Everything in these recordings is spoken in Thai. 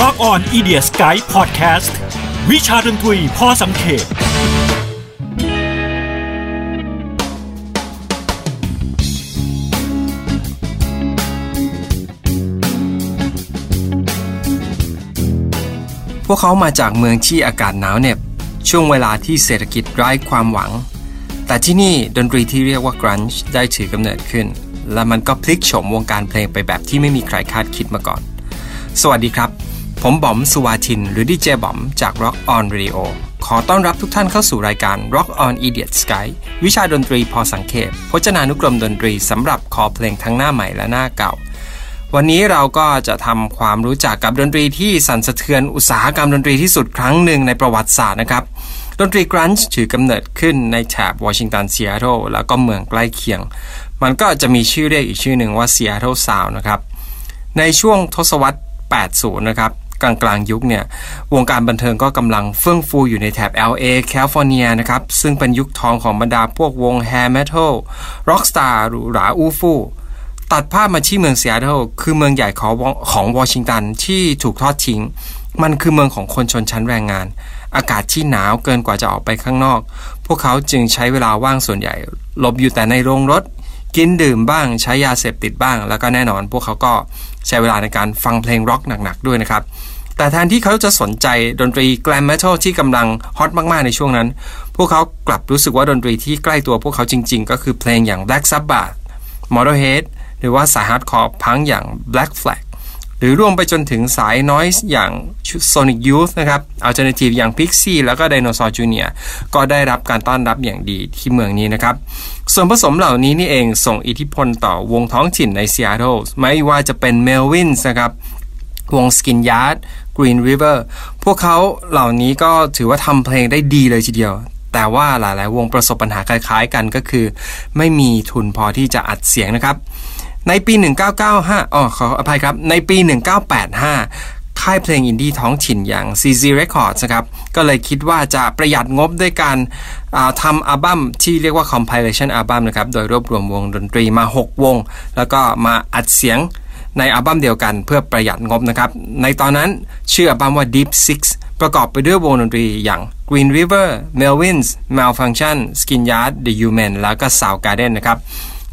Rock on i d i a Sky Podcast วิชาดนตรีพอสังเขตพวกเขามาจากเมืองที่อากาศหนาวเหน็บ ช่วงเวลาที่เศรษฐกิจไร้ความหวัง แต่ที่นี่ดนตรีที่เรียกว่ากรันช์ได้ถือกำเนิดขึ้น และมันก็พลิกโฉมวงการเพลงไปแบบที่ไม่มีใครคาดคิดมาก่อน สวัสดีครับ ผมบอมสุวาทิน หรือดีเจบอมจาก Rock on Radio ขอต้อนรับทุกท่านเข้าสู่รายการ Rock on Idiot's Guide วิชาดนตรีพอสังเขปพจนานุกรมดนตรีสำหรับคอเพลงทั้งหน้าใหม่และหน้าเก่า วันนี้เราก็จะทำความรู้จักกับดนตรีที่สั่นสะเทือนอุตสาหกรรมดนตรีที่สุดครั้งหนึ่งในประวัติศาสตร์นะครับดนตรี grunge ถือกำเนิดขึ้นในแถบวอชิงตันซีแอตเทิลแล้วก็เมืองใกล้เคียง มันก็จะมีชื่อเรียกอีกชื่อหนึ่งว่า Seattle Sound นะครับ ในช่วงทศวรรษ 80 นะครับ กลางกลางยุคเนี่ยวงการบันเทิงก็กำลังเฟื่องฟูอยู่ในแถบ LA แคลิฟอร์เนียนะครับ ซึ่งเป็นยุคทองของบรรดาพวกวง hair metal rock star หรูหราอู้ฟู่ตัดภาพมาที่เมืองซีแอตเทิลคือเมืองใหญ่ของของวอชิงตันที่ถูกทอดทิ้ง มันคือเมืองของคนชนชั้นแรงงาน อากาศที่หนาวเกินกว่าจะออกไปข้างนอก พวกเขาจึงใช้เวลาว่างส่วนใหญ่หลบอยู่แต่ในโรงรถ กินดื่มบ้างใช้ยาเสพติดบ้าง แล้วก็แน่นอน พวกเขาก็ ใช้เวลาในการฟังเพลงร็อกหนักๆด้วยนะครับ แต่แทนที่เขาจะสนใจดนตรี glam metal ที่กำลังฮอตมากๆในช่วงนั้น พวกเขากลับรู้สึกว่าดนตรีที่ใกล้ตัวพวกเขาจริงๆ ก็คือเพลงอย่าง Black Sabbath Motorhead หรือว่าสาย hardcore punk อย่าง Black Flag รือรวมไปจนถึงสาย Noise อย่าง Sonic Youth นะครับ Alternative อย่าง Pixies แล้วก็ Dinosaur Jr. ก็ได้รับการต้อนรับอย่างดีที่เมืองนี้นะครับ ส่วนผสมเหล่านี้นี่เองส่งอิทธิพลต่อวงท้องถิ่นในซีแอตเทิลไม่ว่าจะเป็น Melvins นะครับวง Skin Yard Green River พวกเขาเหล่านี้ก็ถือว่าทำเพลงได้ดีเลยทีเดียว แต่ว่าหลาย ๆ วงประสบปัญหาคล้าย ๆ กันก็คือ ไม่มีทุนพอที่จะอัดเสียงนะครับ ในปี 1995อ๋อขออภัยครับ ในปี 1985ค่ายเพลงอินดี้ท้องถิ่นอย่าง CZ Records นะครับ ก็เลยคิดว่าจะประหยัดงบด้วยการทำอัลบั้มที่เรียกว่า compilation album นะครับ โดยรวบรวมวงดนตรีมา 6 วง แล้วก็มาอัดเสียงในอัลบั้มเดียวกันเพื่อประหยัดงบนะครับ ในตอนนั้นชื่ออัลบั้มว่า Deep Six ประกอบไปด้วยวงดนตรีอย่าง Green River, Melvins, Malfunkshun, Skin Yard, The U-Men แล้วก็ Soundgarden นะครับ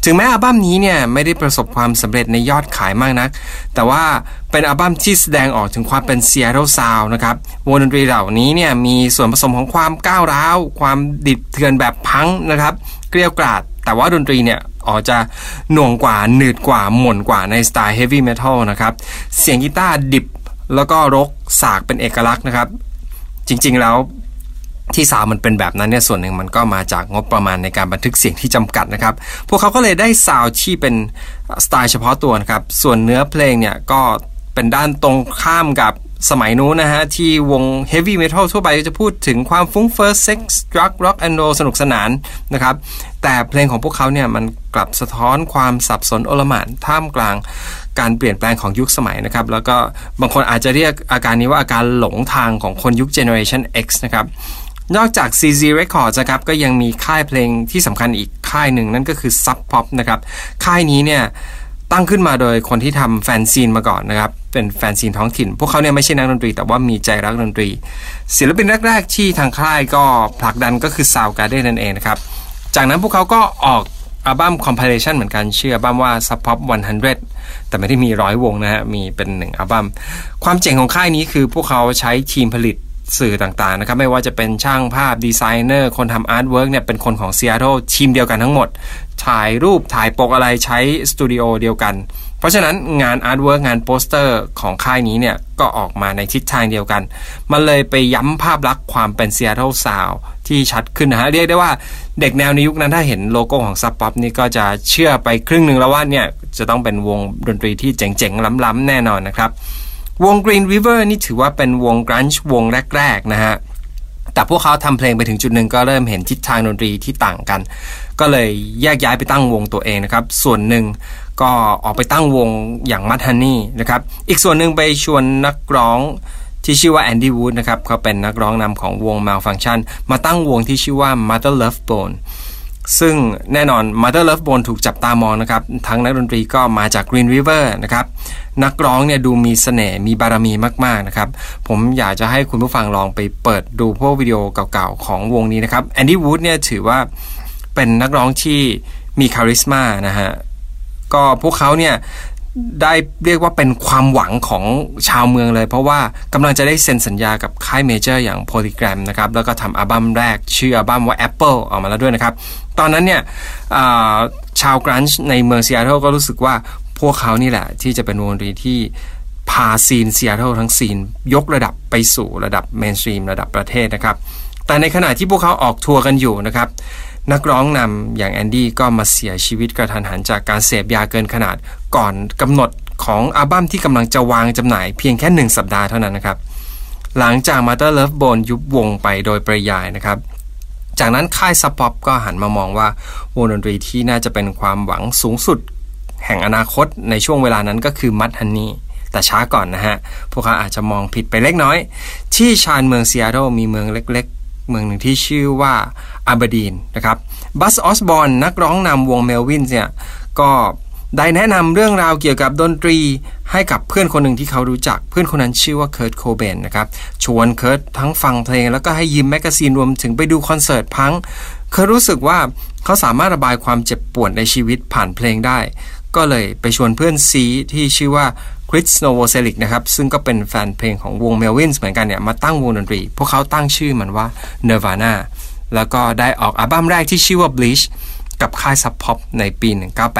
ถึงแม้อัลบั้มนี้เนี่ยไม่ได้ประสบความสำเร็จในยอดขายมากนัก แต่ว่าเป็นอัลบั้มที่แสดงออกถึงความเป็น Seattle Sound นะครับวงดนตรีเหล่านี้เนี่ยมีส่วนผสมของความก้าวร้าว ความดิบเถื่อนแบบพังนะครับเกลียวกราด แต่ว่าดนตรีเนี่ยออกจะหน่วงกว่าหนืดกว่าหม่นกว่าในสไตล์เฮฟวี่เมทัลนะครับเสียงกีตาร์ดิบแล้วก็รกสากเป็นเอกลักษณ์นะครับ จริงๆแล้ว ที่สาวมันเป็นแบบนั้นเนี่ยส่วนหนึ่งมันก็มาจากงบประมาณในการบันทึกเสียงที่จำกัดนะครับ พวกเขาก็เลยได้ซาวที่เป็นสไตล์เฉพาะตัวนะครับ ส่วนเนื้อเพลงเนี่ยก็เป็นด้านตรงข้ามกับสมัยนู้นนะฮะ ที่วง heavy metal ทั่วไปจะพูดถึงความฟุ้งเฟ้อ sex drug rock and roll สนุกสนานนะครับ แต่เพลงของพวกเขาเนี่ยมันกลับสะท้อนความสับสนอลหม่านท่ามกลางการเปลี่ยนแปลงของยุคสมัยนะครับ แล้วก็บางคนอาจจะเรียกอาการนี้ว่าอาการหลงทางของคนยุค Generation X นะครับ นอกจาก CZ Records นะครับก็ยังมีค่ายเพลงที่สำคัญอีกค่ายหนึ่งนั่นก็คือ Sub Pop นะครับค่ายนี้เนี่ยตั้งขึ้นมาโดยคนที่ทำแฟนซีนมาก่อนนะครับเป็นแฟนซีนท้องถิ่น พวกเขาเนี่ยไม่ใช่นักดนตรี แต่ว่ามีใจรักดนตรี ศิลปินแรกๆที่ทางค่ายก็ผลักดันก็คือ Soundgarden นั่นเองนะครับจากนั้นพวกเขาก็ออกอัลบั้ม compilation เหมือนกันชื่ออัลบั้มว่า Sub Pop 100 แต่ไม่ได้มีร้อยวงนะฮะมีเป็นหนึ่งอัลบั้มความเจ๋งของค่ายนี้คือพวกเขาใช้ทีมผลิต สื่อต่างๆนะครับไม่ว่าจะเป็นช่างภาพดีไซเนอร์ คนทำ artwork เนี่ยเป็นคนของ Seattle ทีมเดียวกันทั้งหมด ถ่ายรูปถ่ายปกอะไรใช้สตูดิโอเดียวกัน เพราะฉะนั้นงาน artwork งานโปสเตอร์ของค่ายนี้เนี่ยก็ออกมาในทิศทางเดียวกัน มันเลยไปย้ำภาพลักษณ์ความเป็น Seattle Sound ที่ชัดขึ้นนะฮะเรียกได้ว่าเด็กแนวในยุคนั้นถ้าเห็นโลโก้ของ Sub Pop นี่ก็จะเชื่อไปครึ่งหนึ่งแล้วว่าเนี่ยจะต้องเป็นวงดนตรีที่เจ๋งๆล้ำๆแน่นอนนะครับ วง Green River นี่ถือว่าเป็นวงกรันช์วงแรกๆนะฮะแต่พวกเขาทำเพลงไปถึงจุดหนึ่งก็เริ่มเห็นทิศทางดนตรีที่ต่างกัน ก็เลยแยกย้ายไปตั้งวงตัวเองนะครับ ส่วนหนึ่งก็ออกไปตั้งวงอย่างมัทฮันนี่นะครับ อีกส่วนหนึ่งไปชวนนักร้องที่ชื่อว่าแอนดี้วูดนะครับเขาเป็นนักร้องนำของวง Malfunction มาตั้งวงที่ชื่อว่า Mother Love Bone ซึ่งแน่นอน Mother Love Bone ถูกจับตามองนะครับ ทั้งนักดนตรีก็มาจาก Green River นะครับ นักร้องเนี่ยดูมีเสน่ห์มีบารมีมาก ๆ นะครับ ผมอยากจะให้คุณผู้ฟังลองไปเปิดดูพวกวิดีโอเก่าๆ ของวงนี้นะครับ Andy Wood เนี่ยถือว่าเป็นนักร้องที่มี charisma นะฮะ ก็พวกเขาเนี่ย ได้เรียกว่าเป็นความหวังของชาวเมืองเลย เพราะว่ากำลังจะได้เซ็นสัญญากับค่าย major อย่าง Polygram นะครับ แล้วก็ทำอัลบั้มแรก ชื่ออัลบั้มว่า Apple ออกมาแล้วด้วยนะครับ ตอนนั้นเนี่ยชาว grunge ในเมืองซีแอตเทิลก็รู้สึกว่าพวกเขานี่แหละ ที่จะเป็นวงดนตรีที่พา scene ซีแอตเทิลทั้ง scene ยกระดับไปสู่ระดับ mainstream ระดับประเทศนะครับ แต่ในขณะที่พวกเขาออกทัวร์กันอยู่นะครับ นักร้องนำอย่าง Andy ก็มาเสียชีวิตกระทันหันจากการเสพยาเกินขนาดก่อนกำหนดของอัลบั้มที่กำลังจะวางจำหน่ายเพียงแค่หนึ่งสัปดาห์เท่านั้นนะครับ หลังจาก Mother Love Bone ยุบวงไปโดยปริยายนะครับ จากนั้นค่าย Sub Pop ก็หันมามองว่าวงดนตรีที่น่าจะเป็นความหวังสูงสุด แห่งอนาคตในช่วงเวลานั้นก็คือ Mudhoney แต่ช้าก่อนนะฮะ พวกเขาอาจจะมองผิดไปเล็กน้อย ที่ชานเมืองซีแอตเทิลมีเมืองเล็ก เมืองหนึ่งที่ชื่อว่าอาบดีนนะครับ Buzz Osborne นักร้องนำวง Melvins เนี่ยก็ได้แนะนำเรื่องราวเกี่ยวกับดนตรีให้กับเพื่อนคนหนึ่งที่เขารู้จัก เพื่อนคนนั้นชื่อว่า Kurt Cobain นะครับชวน Kurt ทั้งฟังเพลง แล้วก็ให้ยืม magazine รวมถึงไปดูคอนเสิร์ต punk Kurt รู้สึกว่าเขาสามารถระบายความเจ็บปวดในชีวิตผ่านเพลงได้ ก็เลยไปชวนเพื่อนซี้ที่ชื่อว่า Krist Novoselic นะครับซึ่งก็เป็นแฟนเพลงของวง Melvins เหมือนกันเนี่ยมาตั้งวงดนตรี พวกเขาตั้งชื่อมันว่า Nirvana แล้วก็ได้ออกอัลบั้มแรกที่ชื่อว่า Bleach กับค่าย Sub Pop ในปี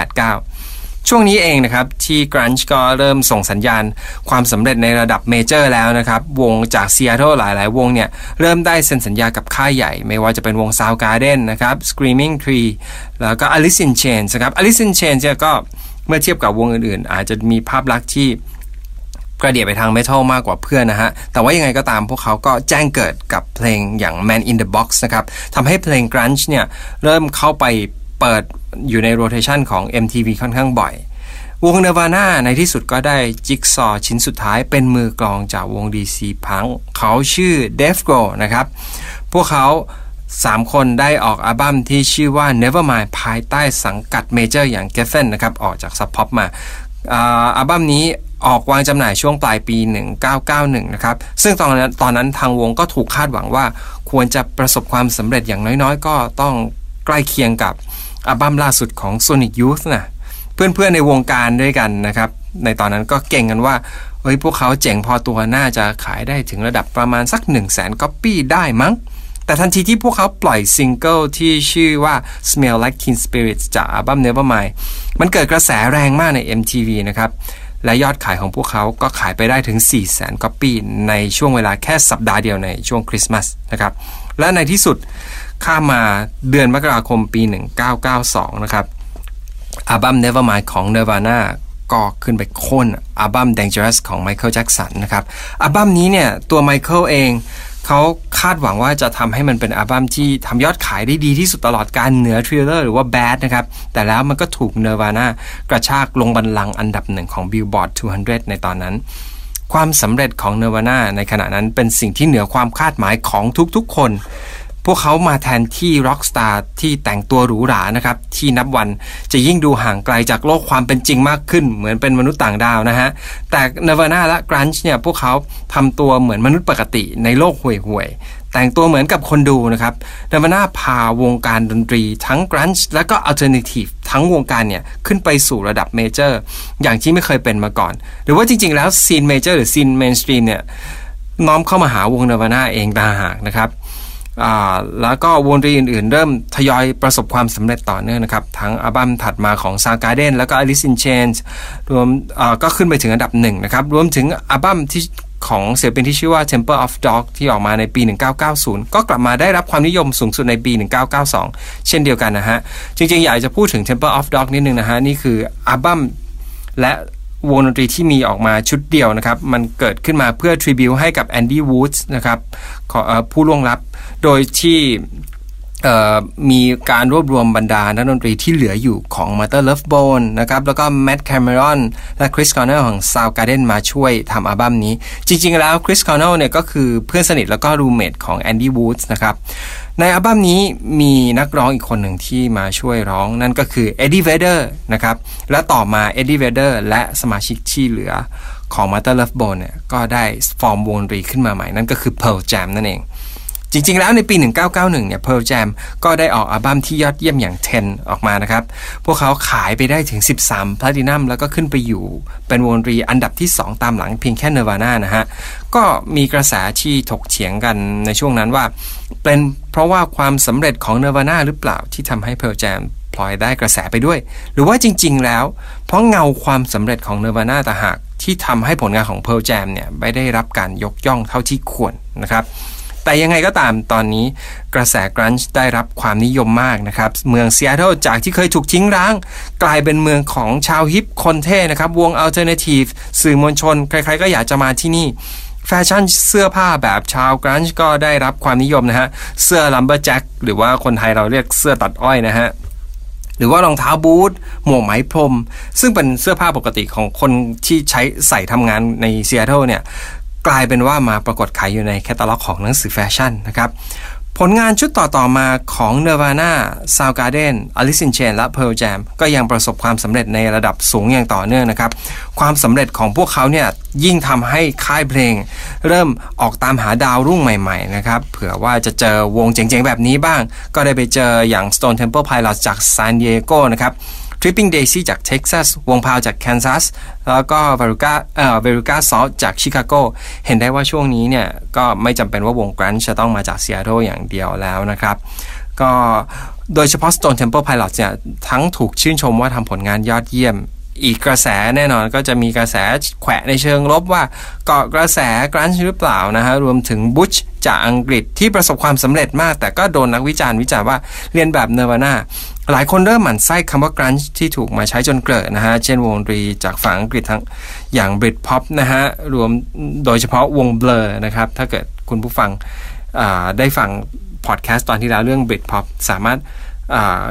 1989 ช่วงนี้เองนะครับ ที่ Grunge ก็เริ่มส่งสัญญาณความสำเร็จในระดับ major แล้วนะครับ วงจากซีแอตเทิลหลายๆ วงเนี่ย เริ่มได้เซ็นสัญญากับค่ายใหญ่ ไม่ว่าจะเป็นวง Soundgarden นะครับ Screaming Trees แล้วก็ Alice in Chains นะครับ Alice in Chains เนี่ยก็เมื่อเทียบกับวงอื่นๆ อาจจะมีภาพลักษณ์ที่กระเดียไปทางเมทัลมากกว่าเพื่อนนะฮะ แต่ว่ายังไงก็ตามพวกเขาก็แจ้งเกิดกับเพลงอย่าง Man in the Box นะครับทำให้เพลง Grunge เนี่ยเริ่มเข้าไป เปิดอยู่ใน rotation ของ MTV ค่อนข้างบ่อยวงเนวาน่าในที่สุดก็ได้จิ๊กซอว์ชิ้นสุดท้ายเป็นมือกลองจากวง DC พังเขาชื่อ d e v g r o นะครับ พวกเขา 3 คนได้ออกอัลบั้มที่ชื่อว่า Nevermind ภายใต้สังกัด major อย่าง Geffen นะครับ ออกจาก Sub Pop มาอัลบั้มนี้ออกวางจำหน่ายช่วงปลายปี 1991 นะครับ ซึ่งตอนนั้นตอนนั้นทางวงก็ถูกคาดหวังว่า ควรจะประสบความสำเร็จอย่างน้อยๆ ก็ต้องใกล้เคียงกับ อัลบั้มล่าสุดของ Sonic Youth นะเพื่อนๆในวงการด้วยกันนะครับ ในตอนนั้นก็เก็งกันว่าเฮ้ยพวกเขาเจ๋งพอตัวน่าจะขายได้ถึงระดับประมาณสัก 1 0 0 0 0แสนก๊อปปี้ได้มั้ง แต่ทันทีที่พวกเขาปล่อยซิงเกิลที่ชื่อว่า Smells Like Teen Spirit จากอัลบั้ม Nevermind มันเกิดกระแสแรงมากใน MTV นะครับ และยอดขายของพวกเขาก็ขายไปได้ถึง 4 0 0 0 0 0ก๊อปปี้ในช่วงเวลาแค่สัปดาห์เดียวในช่วงคริสต์มาสนะครับและในที่สุดข้ามมาเดือนมกราคมปี 1992 นะครับอัลบั้ม Nevermind ของ Nirvana ก็ขึ้นไปโค่นอัลบั้ม Dangerous ของ Michael Jackson นะครับอัลบั้มนี้เนี่ยตัว Michael เอง เขาคาดหวังว่าจะทำให้มันเป็นอัลบั้มที่ทำยอดขายได้ดีที่สุดตลอดกาลเหนือ Thriller หรือว่า Bad นะครับ แต่แล้วมันก็ถูกเนวาน่ากระชากลงบัลลังก์อันดับหนึ่งของบิลบอร์ด200 ในตอนนั้น ความสำเร็จของเนวาน่าในขณะนั้นเป็นสิ่งที่เหนือความคาดหมายของทุกๆคน พวกเขามาแทนที่ rock star ที่แต่งตัวหรูหรานะครับ ที่นับวันจะยิ่งดูห่างไกลจากโลกความเป็นจริงมากขึ้น เหมือนเป็นมนุษย์ต่างดาวนะฮะ แต่ Nirvana และ grunge เนี่ยพวกเขาทำตัวเหมือนมนุษย์ปกติในโลกห่วยห่วยแต่งตัวเหมือนกับคนดูนะครับเนวาน่าพาวงการดนตรีทั้ง grunge และก็ alternative ทั้งวงการเนี่ยขึ้นไปสู่ระดับ majorอย่างที่ไม่เคยเป็นมาก่อน หรือว่าจริงๆ แล้ว scene major หรือ scene mainstream เนี่ยโน้มเข้ามาหาวงเนวาน่าเองต่างหากนะครับ แล้วก็วงดนตรีอื่นๆ เริ่มทยอยประสบความสำเร็จต่อเนื่องนะครับ ทั้งอัลบั้มถัดมาของ s o u n d g a r d e n แล้วก็ Alice in Chains รวมก็ขึ้นไปถึงอันดับหนึ่งนะครับ รวมถึงอัลบั้มที่ของเสียเป็นที่ชื่อว่า Temple of Dog ที่ออกมาในปี 1990 ก็กลับมาได้รับความนิยมสูงสุดในปี 1992 เช่นเดียวกันนะฮะ จริงๆ อยากจะพูดถึง Temple of Dog นิดนึงนะฮะ นี่คืออัลบั้มและ วงดนตรีที่มีออกมาชุดเดียวนะครับ มันเกิดขึ้นมาเพื่อทริบิวให้กับแอนดี้วูดส์นะครับผู้ล่วงลับ โดยที่มีการรวบรวมบรรดานักดนตรีที่เหลืออยู่ของ Mother Love Bone นะครับ แล้วก็ Matt Cameron และ Chris Cornell ของ Soundgarden มาช่วยทำอัลบั้มนี้ จริง ๆ แล้ว Chris Cornell เนี่ยก็คือเพื่อนสนิทแล้วก็รูเมทของ Andy Woods นะครับ ในอัลบั้มนี้มีนักร้องอีกคนหนึ่งที่มาช่วยร้องนั่นก็คือ Eddie Vedder นะครับ และต่อมา Eddie Vedder และสมาชิกที่เหลือของ Mother Love Bone เนี่ยก็ได้ฟอร์มวงดนตรีขึ้นมาใหม่นั่นก็คือ Pearl Jam นั่นเอง จริง ๆ แล้วในปี 1991 เนี่ย Pearl Jam ก็ได้ออกอัลบั้มที่ยอดเยี่ยมอย่าง 10 ออกมานะครับ พวกเขาขายไปได้ถึง 13 พลาตินัมแล้วก็ขึ้นไปอยู่เป็นวงดนตรีอันดับที่ 2 ตามหลังเพียงแค่ Nirvana นะฮะ ก็มีกระแสที่ถกเถียงกันในช่วงนั้นว่า เป็นเพราะว่าความสำเร็จของ Nirvana หรือเปล่าที่ทำให้ Pearl Jam พลอยได้กระแสไปด้วย หรือว่าจริง ๆ แล้ว เพราะเงาความสำเร็จของ Nirvana ต่างหากที่ทำให้ผลงานของ Pearl Jam เนี่ยไม่ได้รับการยกย่องเท่าที่ควรนะครับ แต่ยังไงก็ตามตอนนี้กระแส grunge ได้รับความนิยมมากนะครับ เมืองซีแอตเทิลจากที่เคยถูกทิ้งร้าง กลายเป็นเมืองของชาว hip คนเท่นะครับ วง alternativeสื่อมวลชน ใครๆก็อยากจะมาที่นี่แฟชั่นเสื้อผ้าแบบชาว grunge ก็ได้รับความนิยมนะฮะ เสื้อ lumberjack หรือว่าคนไทยเราเรียกเสื้อตัดอ้อยนะฮะ หรือว่ารองเท้าบูทหมวกไหมพรม ซึ่งเป็นเสื้อผ้าปกติของคนที่ใช้ใส่ทำงานในซีแอตเทิลเนี่ย กลายเป็นว่ามาปรากฏขายอยู่ในแคตตาล็อกของหนังสือแฟชั่นนะครับผลงานชุดต่อ ๆ มาของ Nirvana, Soundgarden, Alice in Chains และ Pearl Jam ก็ยังประสบความสำเร็จในระดับสูงอย่างต่อเนื่องนะครับ ความสำเร็จของพวกเขาเนี่ยยิ่งทำให้ค่ายเพลง เริ่มออกตามหาดาวรุ่งใหม่ ๆ นะครับ เผื่อว่าจะเจอวงเจ๋ง ๆ แบบนี้บ้าง ก็ได้ไปเจออย่าง Stone Temple Pilots จากซานดิเอโกนะครับ Tripping Daisy จากเท็กซัสวง Paw จากแคนซัสแล้วก็ Veruca เอ่อ Veruca Salt จากชิคาโกเห็นได้ว่าช่วงนี้เนี่ย ก็ไม่จำเป็นว่าวง grunge จะต้องมาจากซีแอตเทิลอย่างเดียวแล้วนะครับ ก็โดยเฉพาะ Stone Temple Pilots เนี่ยทั้งถูกชื่นชมว่าทำผลงานยอดเยี่ยม อีกกระแสแน่นอนก็จะมีกระแสแขวะในเชิงลบว่าเกาะกระแส grunge หรือเปล่านะฮะรวมถึง Bush จากอังกฤษที่ประสบความสำเร็จมาก แต่ก็โดนนักวิจารณ์วิจารณ์ว่าเลียนแบบ Nirvana หลายคนเริ่มหมั่นไส้คำว่า grunge ที่ถูกมาใช้จนเกร่อนะฮะ เช่นวงดนตรีจากฝั่งอังกฤษทั้งอย่าง Britpop นะฮะ รวมโดยเฉพาะวง Blur นะครับ ถ้าเกิดคุณผู้ฟังได้ฟังพอดแคสต์ตอนที่แล้วเรื่องบริดพ็อปสามารถ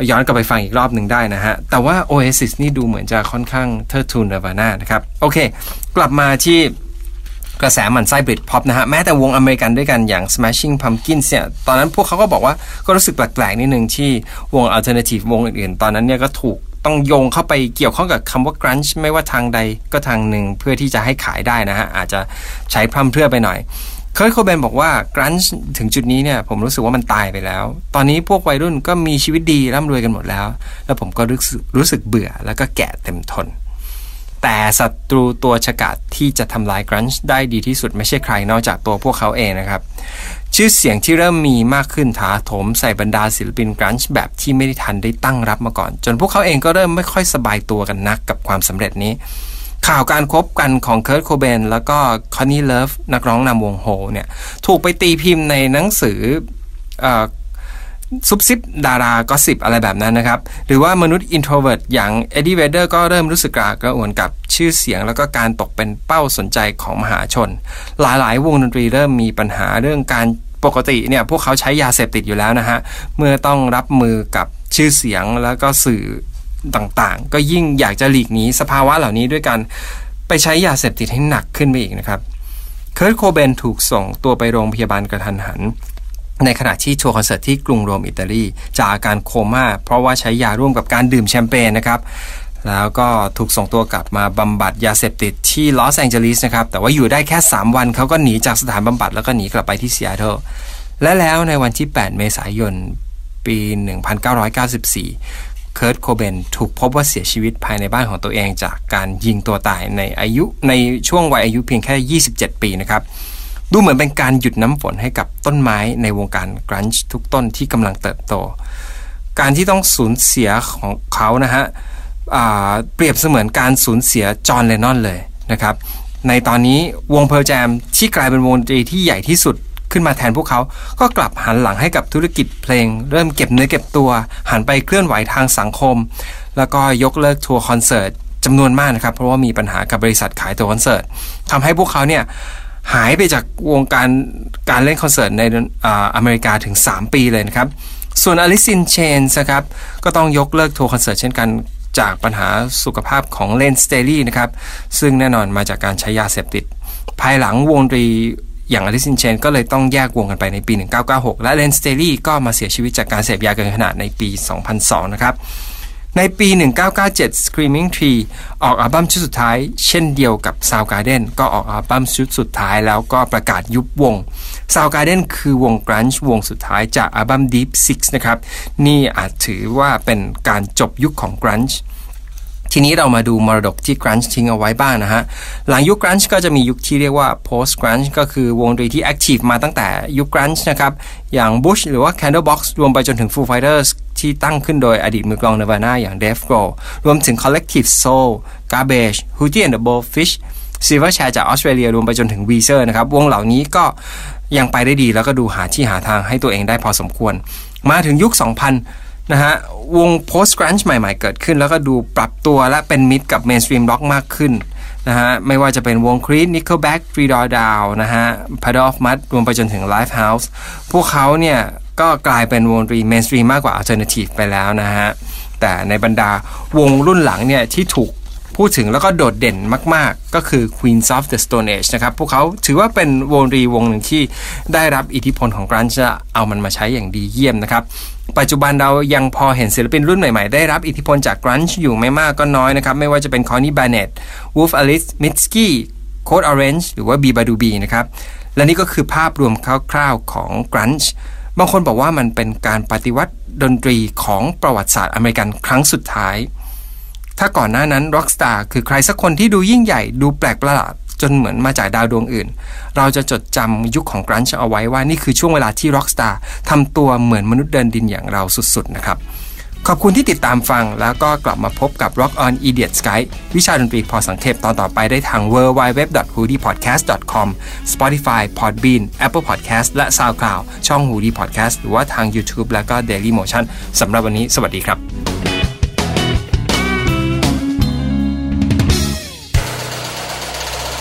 ย้อนกลับไปฟังอีกรอบหนึ่งได้นะฮะ แต่ว่า Oasis นี่ดูเหมือนจะค่อนข้างเทิดทูนเนวาน่านะครับ โอเค กลับมาที่กระแสหมันไส้บริดพ็อปนะฮะ แม้แต่วงอเมริกันด้วยกันอย่าง Smashing Pumpkins เนี่ย ตอนนั้นพวกเขาก็บอกว่าก็รู้สึกแปลกๆนิดนึงที่วง Alternative วงอื่นๆ ตอนนั้นเนี่ยก็ถูกต้องโยงเข้าไปเกี่ยวข้องกับคำว่า grunge ไม่ว่าทางใดก็ทางหนึ่งเพื่อที่จะให้ขายได้นะฮะ อาจจะใช้พร่ำเพรื่อไปหน่อย เคิร์ทโคเบนบอกว่า grunge ถึงจุดนี้เนี่ยผมรู้สึกว่ามันตายไปแล้ว ตอนนี้พวกวัยรุ่นก็มีชีวิตดีร่ำรวยกันหมดแล้ว แล้วผมก็รู้สึกรู้สึกเบื่อแล้วก็แก่เต็มทน แต่ศัตรูตัวฉกาจที่จะทำลายกรันช์ได้ดีที่สุดไม่ใช่ใครนอกจากตัวพวกเขาเองนะครับ ชื่อเสียงที่เริ่มมีมากขึ้นถาโถมใส่บรรดาศิลปินกรันช์แบบที่ไม่ได้ทันได้ตั้งรับมาก่อน จนพวกเขาเองก็เริ่มไม่ค่อยสบายตัวกันนักกับความสำเร็จนี้ ข่าวการคบกันของ Kurt Cobain แล้วก็ Courtney Love นักร้องนำวงโฮเนี่ย ถูกไปตีพิมพ์ในหนังสือซุบซิบดารา gossip อะไรแบบนั้นนะครับ หรือว่ามนุษย์ introvert อย่าง Eddie Vedder ก็เริ่มรู้สึกกระอักกระอ่วนกับชื่อเสียง แล้วก็การตกเป็นเป้าสนใจของมหาชน หลายๆ วงดนตรีเริ่มมีปัญหาเรื่องการปกติเนี่ยพวกเขาใช้ยาเสพติดอยู่แล้วนะฮะ เมื่อต้องรับมือกับชื่อเสียงแล้วก็สื่อ ต่างๆ ก็ยิ่งอยากจะหลีกหนีสภาวะเหล่านี้ด้วยการไปใช้ยาเสพติดให้หนักขึ้นไปอีกนะครับ Kurt Cobain ถูกส่งตัวไปโรงพยาบาลกระทันหัน ในขณะที่ทัวร์คอนเสิร์ตที่กรุงโรมอิตาลีจากอาการโคม่าเพราะว่าใช้ยาร่วมกับการดื่มแชมเปญนะครับแล้วก็ถูกส่งตัวกลับมาบำบัดยาเสพติดที่ลอสแองเจลิสนะครับ แต่ว่าอยู่ได้แค่ 3 วันเขาก็หนีจากสถานบำบัดแล้วก็หนีกลับไปที่ซีแอตเทิลและแล้วในวันที่ 8 เมษายน ปี 1994 เคิร์ตโคเบนถูกพบว่าเสียชีวิตภายในบ้านของตัวเองจากการยิงตัวตายในอายุในช่วงวัยอายุเพียงแค่ 27 ปีนะครับดูเหมือนเป็นการหยุดน้ำฝนให้กับต้นไม้ในวงการกรันช์ทุกต้นที่กำลังเติบโต การที่ต้องสูญเสียของเขานะฮะเปรียบเสมือนการสูญเสียจอห์นเลนนอนเลยนะครับ ในตอนนี้วงเพลแจมที่กลายเป็นวงดนตรีที่ใหญ่ที่สุด ขึ้นมาแทนพวกเขา ก็กลับหันหลังให้กับธุรกิจเพลง เริ่มเก็บเนื้อเก็บตัว หันไปเคลื่อนไหวทางสังคม แล้วก็ยกเลิกทัวร์คอนเสิร์ตจำนวนมากนะครับ เพราะว่ามีปัญหากับบริษัทขายตั๋วคอนเสิร์ตทำให้พวกเขาเนี่ยหายไปจากวงการการเล่นคอนเสิร์ตในอเมริกาถึง 3 ปีเลยนะครับ ส่วน Alice in Chains นะครับก็ต้องยกเลิกทัวร์คอนเสิร์ตเช่นกันจากปัญหาสุขภาพของ Layne Staley นะครับ ซึ่งแน่นอนมาจากการใช้ยาเสพติด ภายหลังวงดนตรี อย่าง Alice in Chains ก็เลยต้องแยกวงกันไปในปี 1996 และเลนสเตอรี่ก็มาเสียชีวิตจากการเสพยาเกินขนาดในปี 2002 นะครับ ในปี 1997 Screaming Tree ออกอัลบั้มชุดสุดท้าย เช่นเดียวกับ Soundgarden ก็ออกอัลบั้มชุดสุดท้ายแล้วก็ประกาศยุบวง Soundgarden คือวง grunge วงสุดท้ายจากอัลบั้ม Deep Six นะครับ นี่อาจถือว่าเป็นการจบยุคของ grunge ทีนี้เรามาดูมรดกที่ grunge ทิ้งเอาไว้บ้างนะฮะ หลังยุค grunge ก็จะมียุคที่เรียกว่า post grunge ก็คือวงดนตรีที่ active มาตั้งแต่ยุค grunge นะครับ อย่าง Bush หรือว่า Candlebox รวมไปจนถึง Foo Fighters ที่ตั้งขึ้นโดยอดีตมือกลอง Nirvana อย่าง Dave Grohl รวมถึง Collective Soul Garbage Hootie and the Blowfish Silverchair จากออสเตรเลียรวมไปจนถึง Weezer นะครับ วงเหล่านี้ก็ยังไปได้ดีแล้วก็ดูหาที่หาทางให้ตัวเองได้พอสมควร มาถึงยุค 2000 นะฮะวง post grunge ใหม่ๆ เกิดขึ้น แล้วก็ดูปรับตัวและเป็นมิตรกับ mainstream rock มากขึ้นนะฮะไม่ว่าจะเป็นวง Creed Nickelback Three Door Down นะฮะ Puddle of Mud รวมไปจนถึง Lifehouse พวกเขาเนี่ยก็กลายเป็นวงรี mainstream มากกว่า alternative ไปแล้วนะฮะแต่ในบรรดาวงรุ่นหลังเนี่ยที่ถูก พูดถึงแล้วก็โดดเด่นมาก ๆ ก็คือ Queens of the Stone Age นะครับพวกเขาถือว่าเป็นวงรีวงหนึ่งที่ได้รับอิทธิพลของ grunge และเอามันมาใช้อย่างดีเยี่ยมนะครับปัจจุบันเรายังพอเห็นศิลปินรุ่นใหม่ ๆ ได้รับอิทธิพลจาก grunge อยู่ไม่มากก็น้อยนะครับ ไม่ว่าจะเป็น Connie Bennett Wolf Alice Mitski Code Orange หรือว่า b b a d u b นะครับ และนี่ก็คือภาพรวมคร่าวๆของ grunge บางคนบอกว่ามันเป็นการปฏิวัติดนตรีของประวัติศาสตร์อเมริกันครั้งสุดท้าย ถ้าก่อนหน้านั้นร็อกสตาร์คือใครสักคนที่ดูยิ่งใหญ่ดูแปลกประหลาดจนเหมือนมาจากดาวดวงอื่น เราจะจดจำยุคของ grunge เอาไว้ว่านี่คือช่วงเวลาที่ร็อกสตาร์ทำตัวเหมือนมนุษย์เดินดินอย่างเราสุดๆนะครับ ขอบคุณที่ติดตามฟังแล้วก็กลับมาพบกับ Rock on Idiot Sky วิชาดนตรีพอสังเขปตอนต่อไปได้ทาง w w w h o o d y p o d c a s t c o m Spotify Podbean Apple Podcast และ SoundCloud ช่อง h o o d y Podcast หรือว่าทาง YouTube แล้วก็ Daily Motion สำหรับวันนี้ สวัสดีครับ